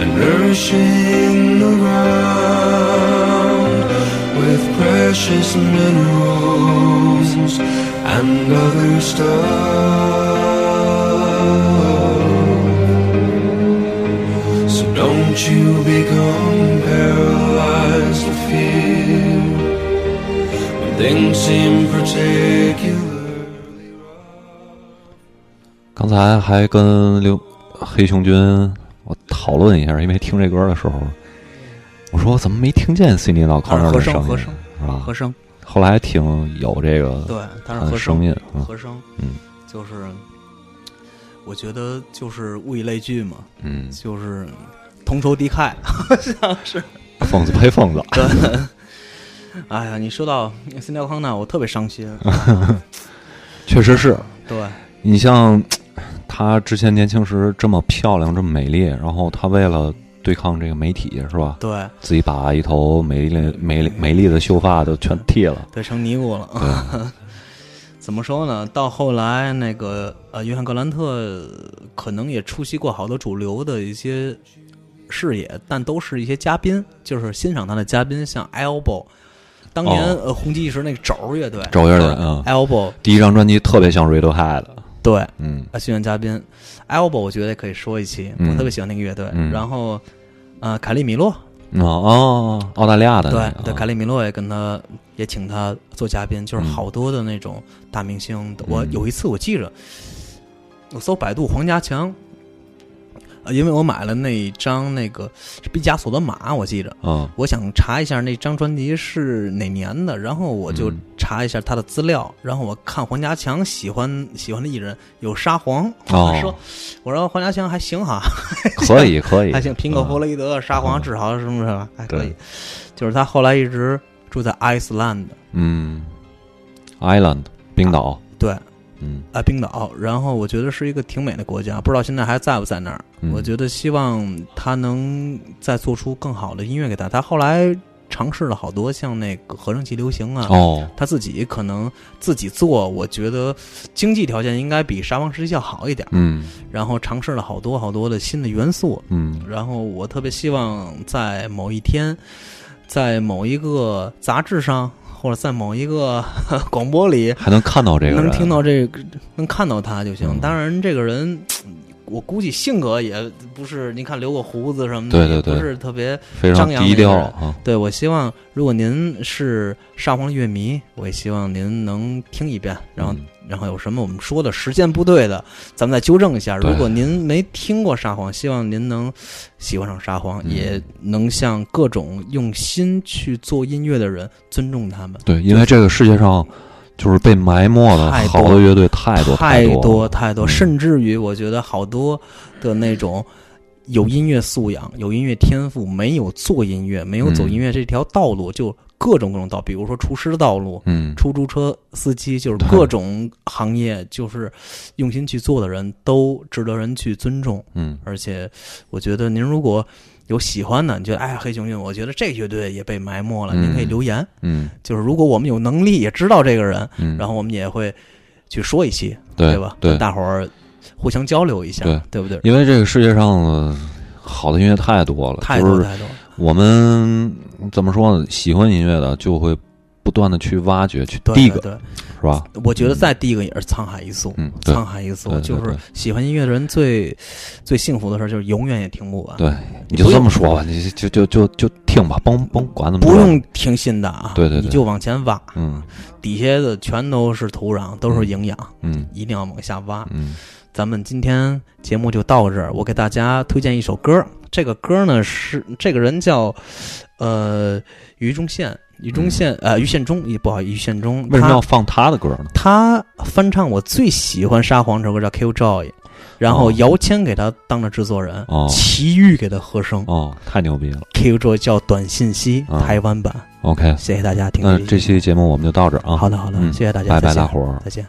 and nourishing the ground with precious minerals and other stuff. So don't you become paralyzed with fear when things seem particularly 刚才还跟刘黑熊军我讨论一下，因为听这歌的时候，我说我怎么没听见 Cindy 老靠那的声音，声和声是吧？和声，后来听有这个对，但是呃和声音，嗯。和声，嗯就是我觉得就是物以类聚嘛，嗯，就是同仇敌忾，<laughs> 像是。疯子配疯子，对，<laughs> 哎呀，你说到森雕康纳，我特别伤心。<laughs> 确实是。对，你像她之前年轻时这么漂亮，这么美丽，然后她为了对抗这个媒体，是吧？对，自己把一头美丽美丽美丽的秀发都全剃了，对，成尼姑了。<laughs> 怎么说呢？到后来，那个呃，约翰格兰特可能也出席过好多主流的一些视野，但都是一些嘉宾，就是欣赏他的嘉宾，像 Elbow，当年、哦呃红极一时那个轴儿乐队，轴乐队嗯 Elbow，第一张专辑特别像 Radiohead，对，嗯。啊，巡演嘉宾。Elbow，我觉得也可以说一期，嗯。我特别喜欢那个乐队。嗯。然后，呃，凯利米洛，哦哦，澳大利亚的对对，凯利米洛也跟他也请他做嘉宾，就是嗯。好多的那种大明星。我嗯有一次我记着，我搜百度黄家强，呃，因为我买了那一张那个是毕加索的马，我记着。嗯我想查一下那张专辑是哪年的，然后我就嗯。查一下他的资料，然后我看黄家强喜欢喜欢的艺人有沙皇，哦。说我说黄家强还行哈，<laughs> 可以可以，还行，平克·弗了，洛伊德、沙皇治好什么什么还可以，就是他后来一直住在 Iceland，，嗯，Island 冰岛，对，嗯啊，冰岛，然后我觉得是一个挺美的国家，不知道现在还在不在那儿。嗯我觉得希望他能再做出更好的音乐给他。他后来尝试了好多像那个合成器流行啊，哦，他自己可能自己做，我觉得经济条件应该比沙皇时期要好一点。嗯然后尝试了好多好多的新的元素，嗯然后我特别希望在某一天，在某一个杂志上，或者在某一个 <laughs> 广播里，还能看到这个，能听到这个，能看到他就行。嗯当然，这个人，我估计性格也不是，您看留个胡子什么的，对对不是特别。非常张扬低调啊，对我希望，如果您是沙皇乐迷，我也希望您能听一遍，然后嗯然后有什么我们说的时间不对的，咱们再纠正一下。如果您没听过沙皇，希望您能喜欢上沙皇，嗯也能像各种用心去做音乐的人尊重他们。对，因为这个世界上就是被埋没的太多好的乐队太多太多多太多，嗯甚至于我觉得好多的那种有音乐素养、有音乐天赋，没有做音乐，没有走嗯音乐这条道路，就各种各种道，比如说厨师的道路。嗯出租车司机就是各种行业，就是用心去做的人都值得人去尊重。嗯而且，我觉得您如果有喜欢的，你觉得哎黑熊运，我觉得这乐队也被埋没了，嗯您可以留言。嗯就是如果我们有能力也知道这个人，嗯，然后我们也会去说一期，对吧？大伙儿互相交流一下，对对不对？因为这个世界上好的音乐太多了，太多太多，我们怎么说呢？喜欢音乐的就会不断的去挖掘、去对 dig，是吧？我觉得再第一个也是沧海一粟，嗯，沧海一粟，就是喜欢音乐的人最最幸福的事儿就是永远也听不完，对，你就这么说吧，你就就就就听吧，甭甭管怎么多。不用听新的啊，对对对。你就往前挖，嗯。底下的全都是土壤，都是营养，嗯一定要往下挖。嗯。咱们今天节目就到这儿，我给大家推荐一首歌，这个歌呢是这个人叫呃于中宪，于中宪、呃于宪忠，也不好于宪忠，为什么要放他的歌呢？他翻唱我最喜欢沙皇这首歌叫《Kill Joy》，然后哦姚谦给他当了制作人，哦齐豫给他和声，哦，太牛逼了。Kill Joy》叫短信息、啊台湾版，OK，谢谢大家听这期节目我们就到这儿啊。好的好的，嗯谢谢大家，拜拜，大伙儿。再见。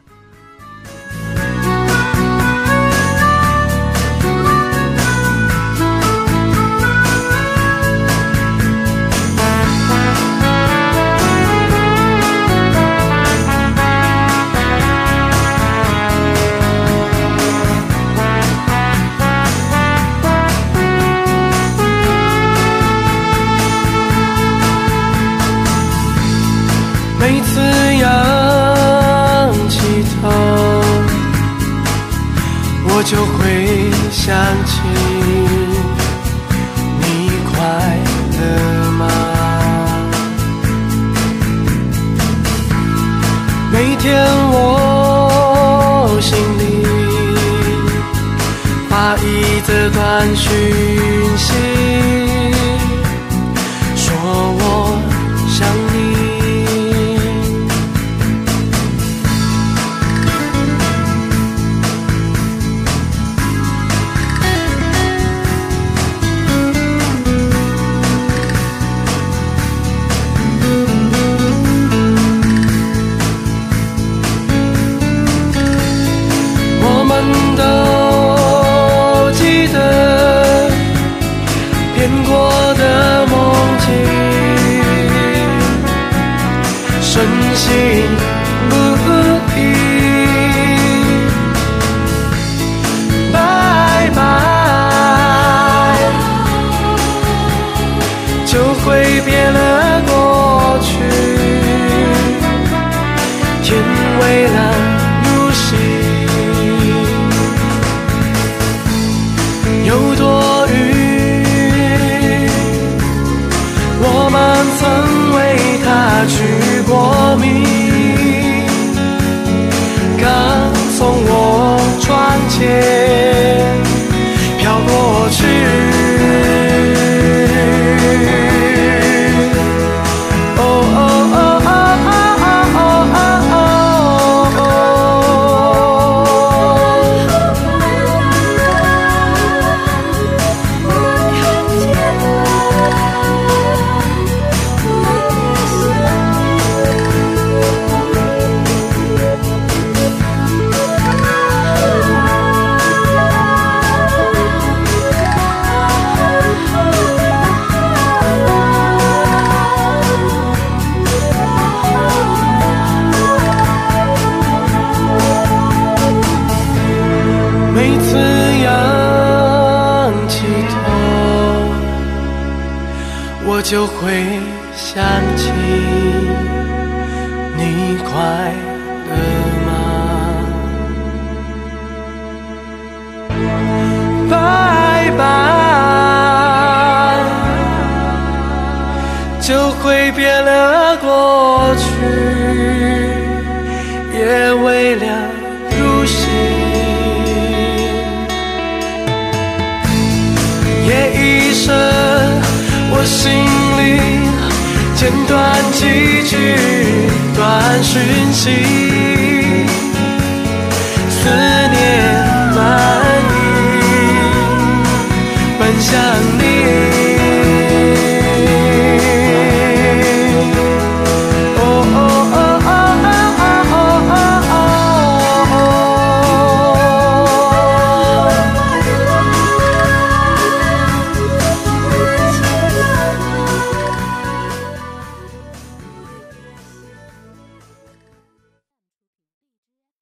去。